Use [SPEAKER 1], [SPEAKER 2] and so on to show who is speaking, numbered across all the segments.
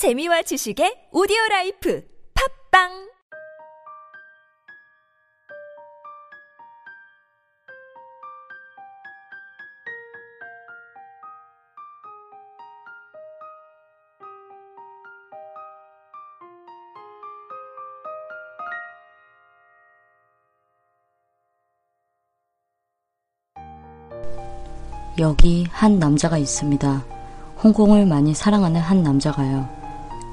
[SPEAKER 1] 재미와 지식의 오디오 라이프 팝빵
[SPEAKER 2] 여기 한 남자가 있습니다. 홍콩을 많이 사랑하는 한 남자가요.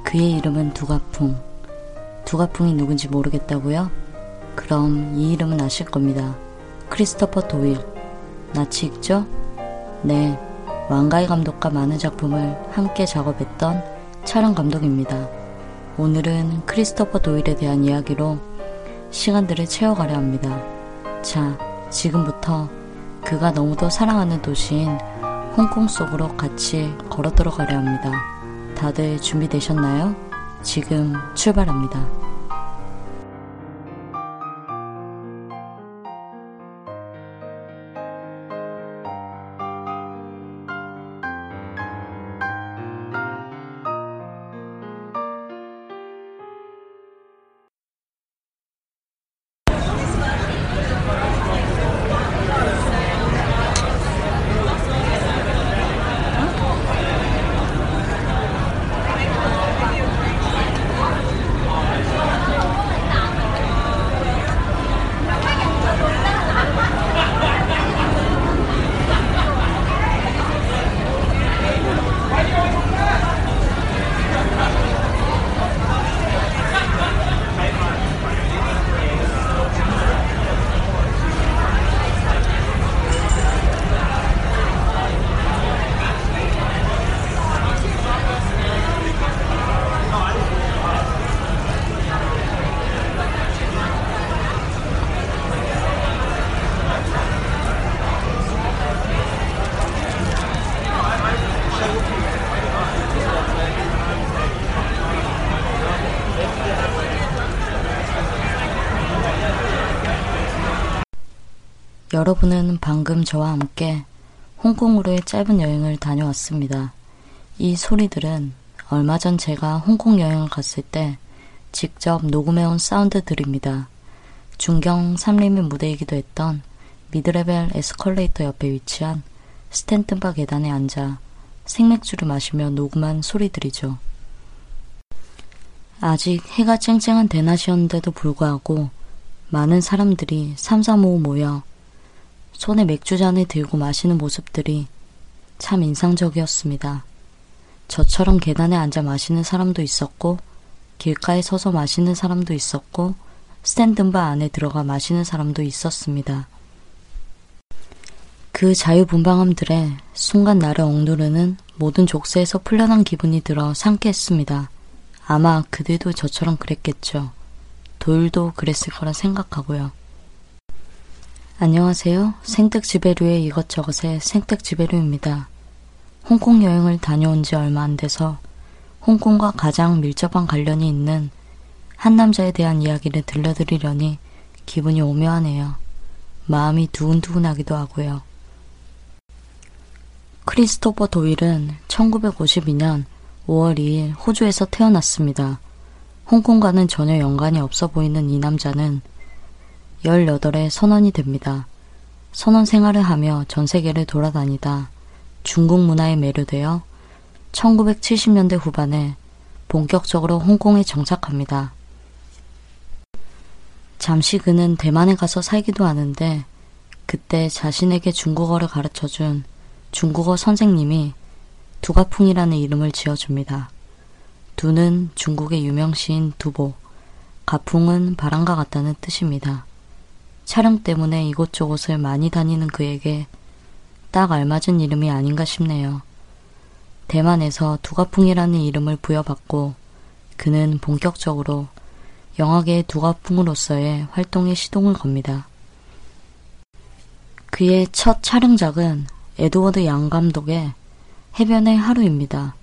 [SPEAKER 2] 그의 이름은 두가풍. 두가풍이 누군지 모르겠다고요? 그럼 이 이름은 아실 겁니다. 크리스토퍼 도일. 나치 읽죠? 네. 왕가의 감독과 많은 작품을 함께 작업했던 촬영 감독입니다. 오늘은 크리스토퍼 도일에 대한 이야기로 시간들을 채워가려 합니다. 자, 지금부터 그가 너무도 사랑하는 도시인 홍콩 속으로 같이 걸어 들어가려 합니다. 다들 준비되셨나요? 지금 출발합니다. 여러분은 방금 저와 함께 홍콩으로의 짧은 여행을 다녀왔습니다. 이 소리들은 얼마 전 제가 홍콩 여행을 갔을 때 직접 녹음해온 사운드들입니다. 중경 삼림의 무대이기도 했던 미드레벨 에스컬레이터 옆에 위치한 스탠튼바 계단에 앉아 생맥주를 마시며 녹음한 소리들이죠. 아직 해가 쨍쨍한 대낮이었는데도 불구하고 많은 사람들이 삼삼오오 모여 손에 맥주잔을 들고 마시는 모습들이 참 인상적이었습니다. 저처럼 계단에 앉아 마시는 사람도 있었고, 길가에 서서 마시는 사람도 있었고, 스탠든바 안에 들어가 마시는 사람도 있었습니다. 그 자유분방함들에 순간 나를 억누르는 모든 족쇄에서 풀려난 기분이 들어 상쾌했습니다. 아마 그들도 저처럼 그랬겠죠. 도일도 그랬을 거라 생각하고요. 안녕하세요. 생택지배류의 이것저것의 생택지배류입니다. 홍콩 여행을 다녀온 지 얼마 안 돼서 홍콩과 가장 밀접한 관련이 있는 한 남자에 대한 이야기를 들려드리려니 기분이 오묘하네요. 마음이 두근두근하기도 하고요. 크리스토퍼 도일은 1952년 5월 2일 호주에서 태어났습니다. 홍콩과는 전혀 연관이 없어 보이는 이 남자는 18에 선원이 됩니다. 선원 생활을 하며 전 세계를 돌아다니다 중국 문화에 매료되어 1970년대 후반에 본격적으로 홍콩에 정착합니다. 잠시 그는 대만에 가서 살기도 하는데 그때 자신에게 중국어를 가르쳐준 중국어 선생님이 두가풍이라는 이름을 지어줍니다. 두는 중국의 유명 시인 두보, 가풍은 바람과 같다는 뜻입니다. 촬영 때문에 이곳저곳을 많이 다니는 그에게 딱 알맞은 이름이 아닌가 싶네요. 대만에서 두가풍이라는 이름을 부여받고 그는 본격적으로 영화계의 두가풍으로서의 활동에 시동을 겁니다. 그의 첫 촬영작은 에드워드 양 감독의 해변의 하루입니다.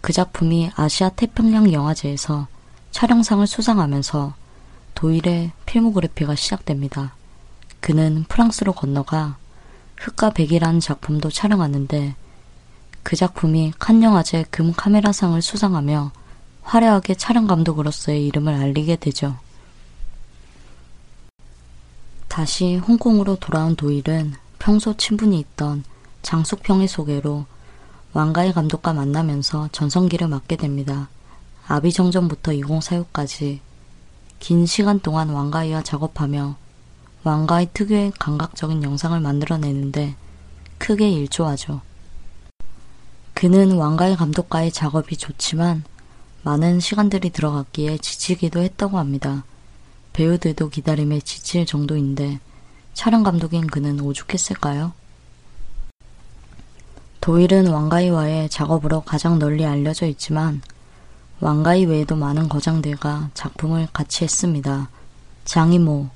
[SPEAKER 2] 그 작품이 아시아 태평양 영화제에서 촬영상을 수상하면서 도일의 필모그래피가 시작됩니다. 그는 프랑스로 건너가 흑과 백이라는 작품도 촬영하는데 그 작품이 칸 영화제 금 카메라상을 수상하며 화려하게 촬영 감독으로서의 이름을 알리게 되죠. 다시 홍콩으로 돌아온 도일은 평소 친분이 있던 장숙평의 소개로 왕가의 감독과 만나면서 전성기를 맞게 됩니다. 아비정전부터 2046까지 긴 시간 동안 왕가이와 작업하며 왕가의 특유의 감각적인 영상을 만들어내는데 크게 일조하죠. 그는 왕가의 감독과의 작업이 좋지만 많은 시간들이 들어갔기에 지치기도 했다고 합니다. 배우들도 기다림에 지칠 정도인데 촬영 감독인 그는 오죽했을까요? 도일은 왕가이와의 작업으로 가장 널리 알려져 있지만 왕가이 외에도 많은 거장들과 작품을 같이 했습니다. 장이모,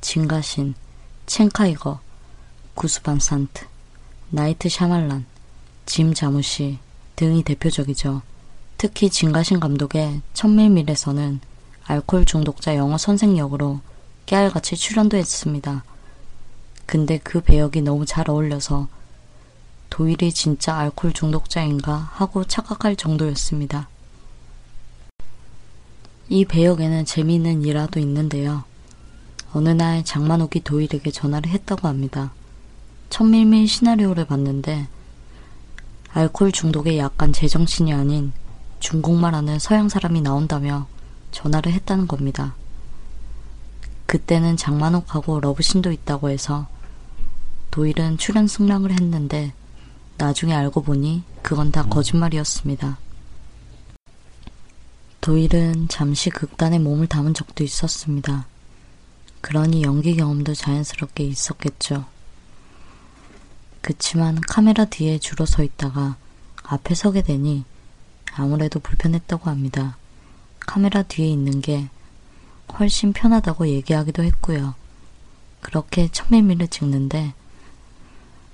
[SPEAKER 2] 진가신, 첸카이거, 구스반 산트, 나이트 샤말란, 짐 자무시 등이 대표적이죠. 특히 진가신 감독의 천밀밀에서는 알코올 중독자 영어 선생 역으로 깨알같이 출연도 했습니다. 근데 그 배역이 너무 잘 어울려서 도일이 진짜 알코올 중독자인가 하고 착각할 정도였습니다. 이 배역에는 재미있는 일화도 있는데요. 어느 날 장만옥이 도일에게 전화를 했다고 합니다. 천밀밀 시나리오를 봤는데 알코올 중독에 약간 제정신이 아닌 중국말 하는 서양 사람이 나온다며 전화를 했다는 겁니다. 그때는 장만옥하고 러브신도 있다고 해서 도일은 출연 승낙을 했는데 나중에 알고 보니 그건 다 거짓말이었습니다. 도일은 잠시 극단에 몸을 담은 적도 있었습니다. 그러니 연기 경험도 자연스럽게 있었겠죠. 그치만 카메라 뒤에 줄어 서 있다가 앞에 서게 되니 아무래도 불편했다고 합니다. 카메라 뒤에 있는 게 훨씬 편하다고 얘기하기도 했고요. 그렇게 천매미를 찍는데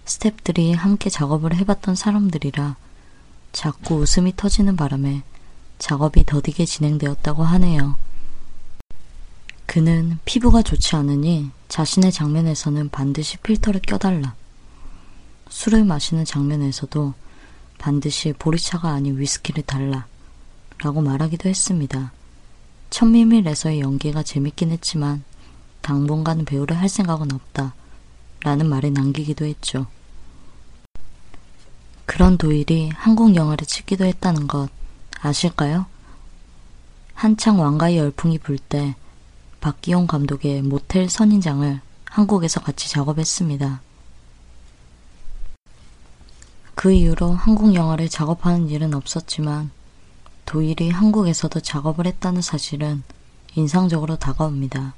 [SPEAKER 2] 스탭들이 함께 작업을 해봤던 사람들이라 자꾸 웃음이 터지는 바람에 작업이 더디게 진행되었다고 하네요. 그는 피부가 좋지 않으니 자신의 장면에서는 반드시 필터를 껴달라. 술을 마시는 장면에서도 반드시 보리차가 아닌 위스키를 달라. 라고 말하기도 했습니다. 천미밀에서의 연기가 재밌긴 했지만 당분간 배우를 할 생각은 없다. 라는 말을 남기기도 했죠. 그런 도일이 한국 영화를 찍기도 했다는 것 아실까요? 한창 왕가의 열풍이 불 때 박기용 감독의 모텔 선인장을 한국에서 같이 작업했습니다. 그 이후로 한국 영화를 작업하는 일은 없었지만 도일이 한국에서도 작업을 했다는 사실은 인상적으로 다가옵니다.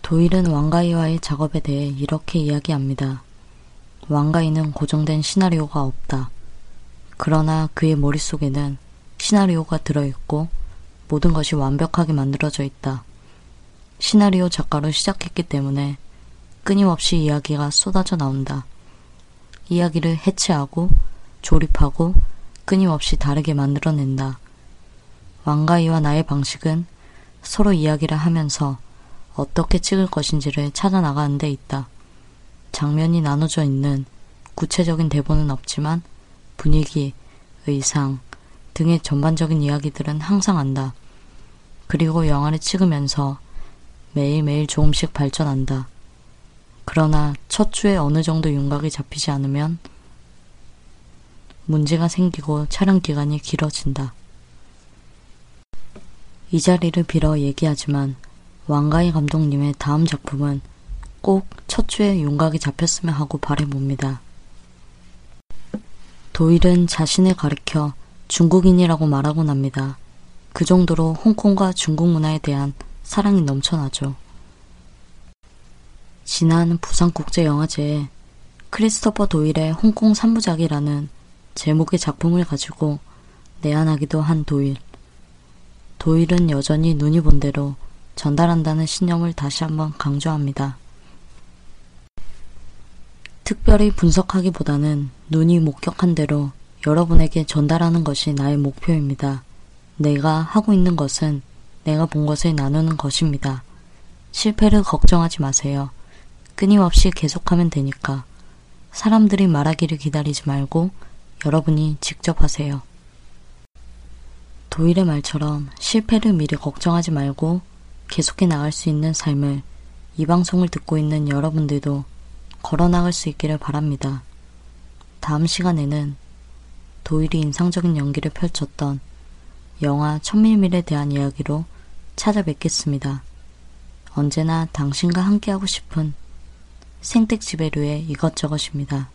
[SPEAKER 2] 도일은 왕가이와의 작업에 대해 이렇게 이야기합니다. 왕가이는 고정된 시나리오가 없다. 그러나 그의 머릿속에는 시나리오가 들어있고 모든 것이 완벽하게 만들어져 있다. 시나리오 작가로 시작했기 때문에 끊임없이 이야기가 쏟아져 나온다. 이야기를 해체하고 조립하고 끊임없이 다르게 만들어낸다. 왕가이와 나의 방식은 서로 이야기를 하면서 어떻게 찍을 것인지를 찾아 나가는 데 있다. 장면이 나눠져 있는 구체적인 대본은 없지만 분위기, 의상 등의 전반적인 이야기들은 항상 안다. 그리고 영화를 찍으면서 매일매일 조금씩 발전한다. 그러나 첫 주에 어느 정도 윤곽이 잡히지 않으면 문제가 생기고 촬영 기간이 길어진다. 이 자리를 빌어 얘기하지만 왕가희 감독님의 다음 작품은 꼭 첫 주에 윤곽이 잡혔으면 하고 바래봅니다. 도일은 자신을 가리켜 중국인이라고 말하곤 합니다. 그 정도로 홍콩과 중국 문화에 대한 사랑이 넘쳐나죠. 지난 부산국제영화제에 크리스토퍼 도일의 홍콩 3부작이라는 제목의 작품을 가지고 내한하기도 한 도일. 도일은 여전히 눈이 본 대로 전달한다는 신념을 다시 한번 강조합니다. 특별히 분석하기보다는 눈이 목격한 대로 여러분에게 전달하는 것이 나의 목표입니다. 내가 하고 있는 것은 내가 본 것을 나누는 것입니다. 실패를 걱정하지 마세요. 끊임없이 계속하면 되니까. 사람들이 말하기를 기다리지 말고 여러분이 직접 하세요. 도일의 말처럼 실패를 미리 걱정하지 말고 계속해 나갈 수 있는 삶을 이 방송을 듣고 있는 여러분들도 걸어 나갈 수 있기를 바랍니다. 다음 시간에는 도일이 인상적인 연기를 펼쳤던 영화 천밀밀에 대한 이야기로 찾아뵙겠습니다. 언제나 당신과 함께하고 싶은 생택지배류의 이것저것입니다.